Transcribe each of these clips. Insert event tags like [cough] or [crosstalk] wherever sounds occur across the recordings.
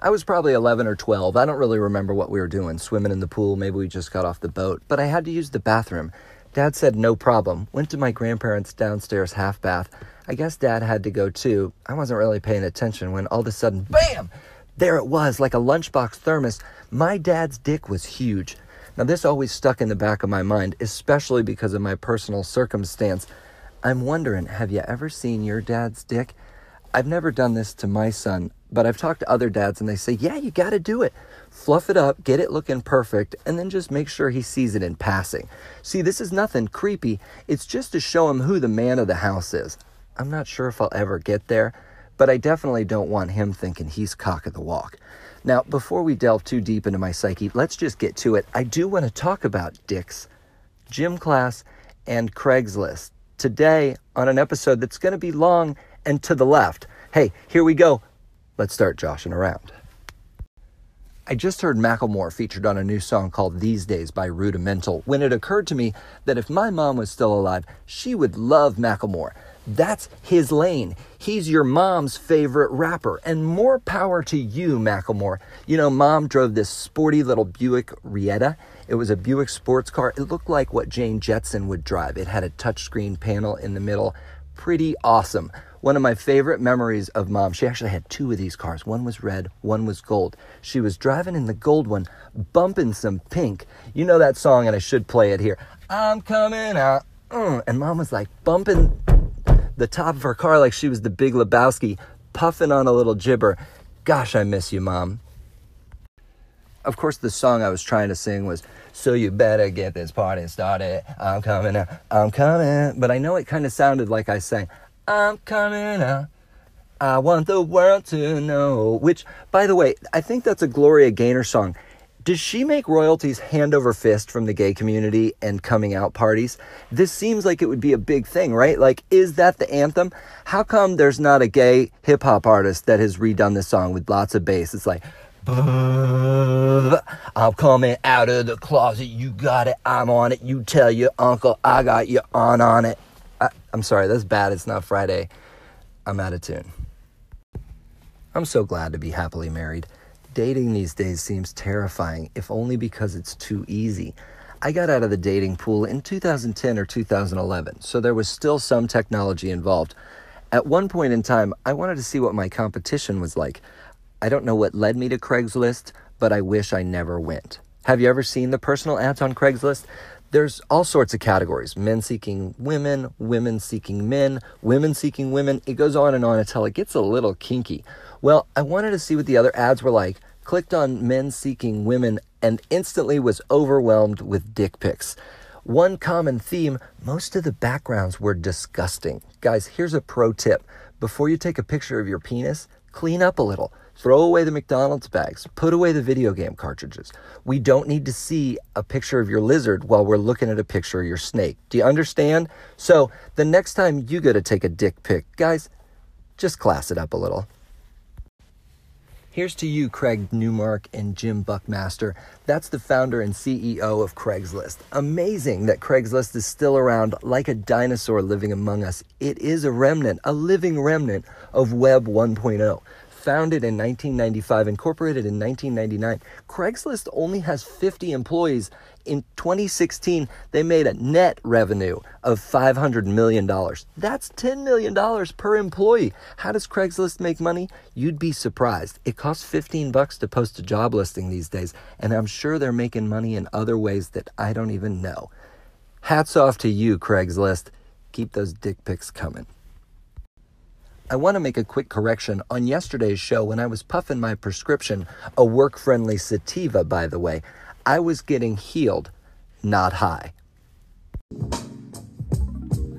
I was probably 11 or 12. I don't really remember what we were doing, swimming in the pool. Maybe we just got off the boat, but I had to use the bathroom. Dad said no problem. Went to my grandparents' downstairs half bath. I guess dad had to go too. I wasn't really paying attention when all of a sudden, bam! There it was, like a lunchbox thermos. My dad's dick was huge. Now, this always stuck in the back of my mind, especially because of my personal circumstance. I'm wondering, have you ever seen your dad's dick? I've never done this to my son, but I've talked to other dads and they say, yeah, you got to do it. Fluff it up, get it looking perfect, and then just make sure he sees it in passing. See, this is nothing creepy. It's just to show him who the man of the house is. I'm not sure if I'll ever get there, but I definitely don't want him thinking he's cock of the walk. Now, before we delve too deep into my psyche, let's just get to it. I do want to talk about dicks, gym class, and Craigslist today on an episode that's going to be long and to the left. Hey, here we go. Let's start joshing around. I just heard Macklemore featured on a new song called These Days by Rudimental when it occurred to me that if my mom was still alive, she would love Macklemore. That's his lane. He's your mom's favorite rapper. And more power to you, Macklemore. You know, mom drove this sporty little Buick Reatta. It was a Buick sports car. It looked like what Jane Jetson would drive. It had a touchscreen panel in the middle. Pretty awesome. One of my favorite memories of mom, she actually had two of these cars. One was red, one was gold. She was driving in the gold one, bumping some pink. You know that song, and I should play it here. I'm coming out. Mm. And mom was like bumping the top of her car like she was the big Lebowski, puffing on a little gibber. Gosh, I miss you, Mom. Of course, the song I was trying to sing was, So You Better Get This Party Started. I'm coming out, I'm coming. But I know it kind of sounded like I sang, I'm coming out. I want the world to know. Which, by the way, I think that's a Gloria Gaynor song. Does she make royalties hand over fist from the gay community and coming out parties? This seems like it would be a big thing, right? Like, is that the anthem? How come there's not a gay hip hop artist that has redone this song with lots of bass? It's like, I'm coming out of the closet. You got it. I'm on it. You tell your uncle I got you on on it. I'm sorry, that's bad. It's not Friday. I'm out of tune. I'm so glad to be happily married. Dating these days seems terrifying, if only because it's too easy. I got out of the dating pool in 2010 or 2011, so there was still some technology involved. At one point in time, I wanted to see what my competition was like. I don't know what led me to Craigslist, but I wish I never went. Have you ever seen the personal ads on Craigslist? There's all sorts of categories men seeking women, women seeking men, women seeking women. It goes on and on until it gets a little kinky. Well, I wanted to see what the other ads were like, clicked on men seeking women, and instantly was overwhelmed with dick pics. One common theme most of the backgrounds were disgusting. Guys, here's a pro tip before you take a picture of your penis, clean up a little. Throw away the McDonald's bags. Put away the video game cartridges. We don't need to see a picture of your lizard while we're looking at a picture of your snake. Do you understand? So, the next time you go to take a dick pic, guys, just class it up a little. Here's to you, Craig Newmark and Jim Buckmaster. That's the founder and CEO of Craigslist. Amazing that Craigslist is still around like a dinosaur living among us. It is a remnant, a living remnant of Web 1.0 founded in 1995, incorporated in 1999. Craigslist only has 50 employees. In 2016, they made a net revenue of $500 million. That's $10 million per employee. How does Craigslist make money? You'd be surprised. It costs 15 bucks to post a job listing these days, and I'm sure they're making money in other ways that I don't even know. Hats off to you, Craigslist. Keep those dick pics coming. I want to make a quick correction on yesterday's show when I was puffing my prescription, a work friendly sativa, by the way. I was getting healed, not high.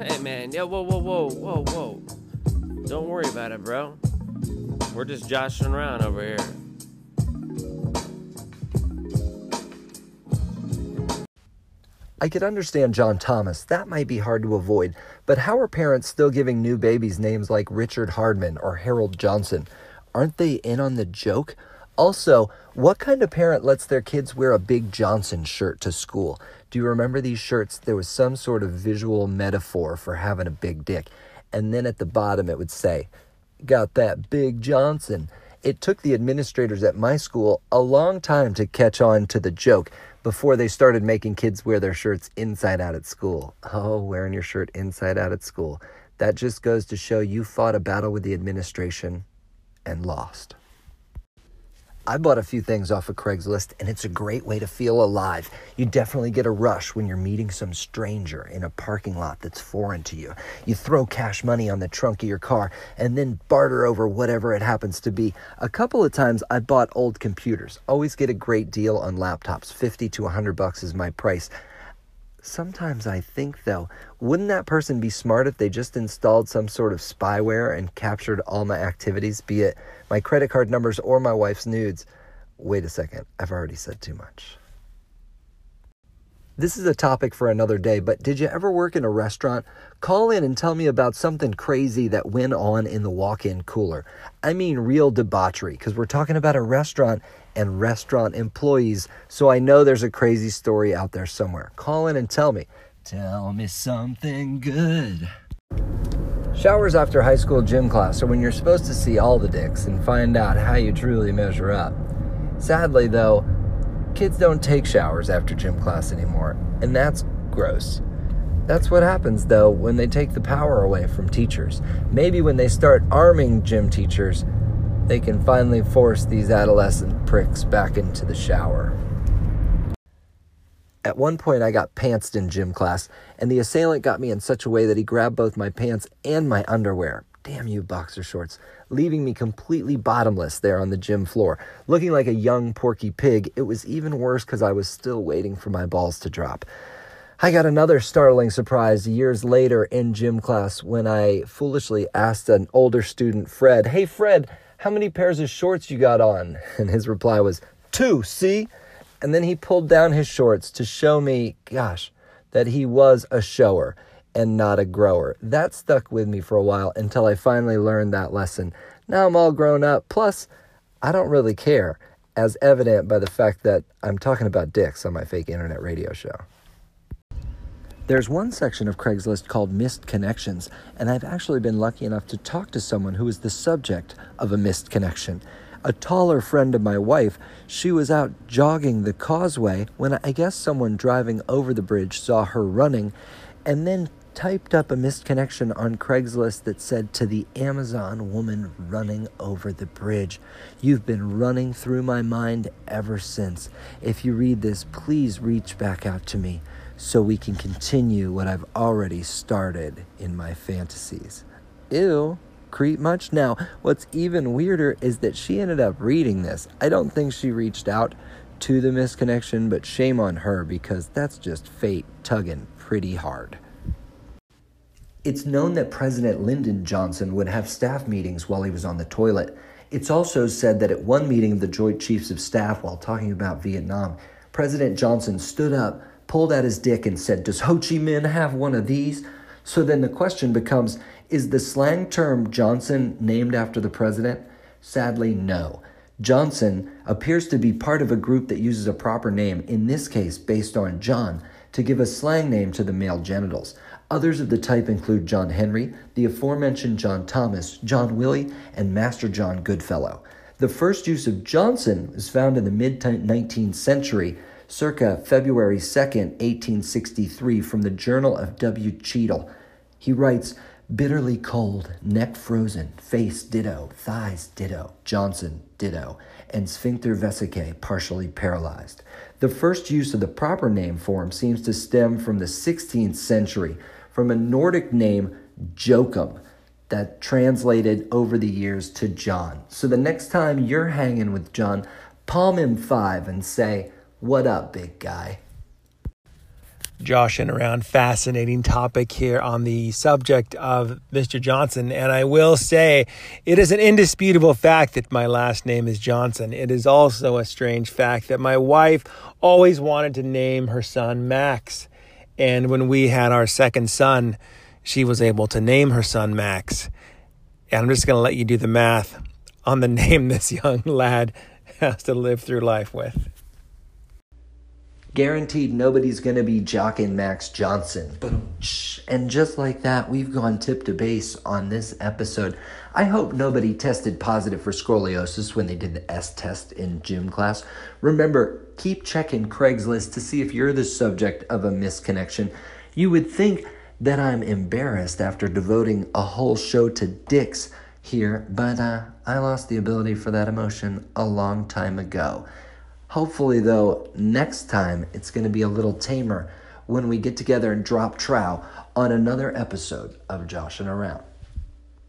Hey man, yo, whoa, whoa, whoa, whoa, whoa. Don't worry about it, bro. We're just joshing around over here. I could understand John Thomas. That might be hard to avoid. But how are parents still giving new babies names like Richard Hardman or Harold Johnson? Aren't they in on the joke? Also, what kind of parent lets their kids wear a Big Johnson shirt to school? Do you remember these shirts? There was some sort of visual metaphor for having a big dick. And then at the bottom it would say, Got that Big Johnson. It took the administrators at my school a long time to catch on to the joke before they started making kids wear their shirts inside out at school. Oh, wearing your shirt inside out at school. That just goes to show you fought a battle with the administration and lost. I bought a few things off of Craigslist, and it's a great way to feel alive. You definitely get a rush when you're meeting some stranger in a parking lot that's foreign to you. You throw cash money on the trunk of your car and then barter over whatever it happens to be. A couple of times I bought old computers. Always get a great deal on laptops. 50 to 100 bucks is my price. Sometimes I think, though, wouldn't that person be smart if they just installed some sort of spyware and captured all my activities, be it my credit card numbers or my wife's nudes? Wait a second, I've already said too much. This is a topic for another day, but did you ever work in a restaurant? Call in and tell me about something crazy that went on in the walk in cooler. I mean, real debauchery, because we're talking about a restaurant and restaurant employees, so I know there's a crazy story out there somewhere. Call in and tell me. Tell me something good. Showers after high school gym class are when you're supposed to see all the dicks and find out how you truly measure up. Sadly, though, kids don't take showers after gym class anymore, and that's gross. That's what happens, though, when they take the power away from teachers. Maybe when they start arming gym teachers, they can finally force these adolescent pricks back into the shower. At one point, I got pantsed in gym class, and the assailant got me in such a way that he grabbed both my pants and my underwear. Damn you, boxer shorts leaving me completely bottomless there on the gym floor. Looking like a young porky pig, it was even worse because I was still waiting for my balls to drop. I got another startling surprise years later in gym class when I foolishly asked an older student, Fred, Hey, Fred, how many pairs of shorts you got on? [laughs] And his reply was, Two, see? And then he pulled down his shorts to show me, gosh, that he was a shower and not a grower. That stuck with me for a while until I finally learned that lesson. Now I'm all grown up. Plus, I don't really care, as evident by the fact that I'm talking about dicks on my fake internet radio show. There's one section of Craigslist called Missed Connections, and I've actually been lucky enough to talk to someone who was the subject of a missed connection. A taller friend of my wife, she was out jogging the causeway when I guess someone driving over the bridge saw her running and then typed up a missed connection on Craigslist that said to the Amazon woman running over the bridge, You've been running through my mind ever since. If you read this, please reach back out to me so we can continue what I've already started in my fantasies. Ew. Creep much? Now, what's even weirder is that she ended up reading this. I don't think she reached out to the misconnection, but shame on her because that's just fate tugging pretty hard. It's known that President Lyndon Johnson would have staff meetings while he was on the toilet. It's also said that at one meeting of the Joint Chiefs of Staff while talking about Vietnam, President Johnson stood up, pulled out his dick, and said, Does Ho Chi Minh have one of these? So then the question becomes Is the slang term Johnson named after the president? Sadly, no. Johnson appears to be part of a group that uses a proper name, in this case based on John, to give a slang name to the male genitals. Others of the type include John Henry, the aforementioned John Thomas, John Willie, and Master John Goodfellow. The first use of Johnson was found in the mid 19th century, circa February 2nd, 1863, from the Journal of W. Cheadle. He writes, Bitterly cold, neck frozen, face ditto, thighs ditto, Johnson ditto, and sphincter vesicae partially paralyzed. The first use of the proper name form seems to stem from the 16th century from a Nordic name, Jokum, that translated over the years to John. So the next time you're hanging with John, palm him five and say, What up, big guy? Joshing around fascinating topic here on the subject of Mr. Johnson. And I will say it is an indisputable fact that my last name is Johnson. It is also a strange fact that my wife always wanted to name her son Max. And when we had our second son, she was able to name her son Max. And I'm just going to let you do the math on the [laughs] name this young lad has to live through life with. Guaranteed nobody's going to be jocking Max Johnson. And just like that, we've gone tip to base on this episode. I hope nobody tested positive for scoliosis when they did the S test in gym class. Remember, keep checking Craigslist to see if you're the subject of a misconnection. You would think that I'm embarrassed after devoting a whole show to dicks here, but uh, I lost the ability for that emotion a long time ago. Hopefully, though, next time it's going to be a little tamer when we get together and drop trow on another episode of Joshing Around.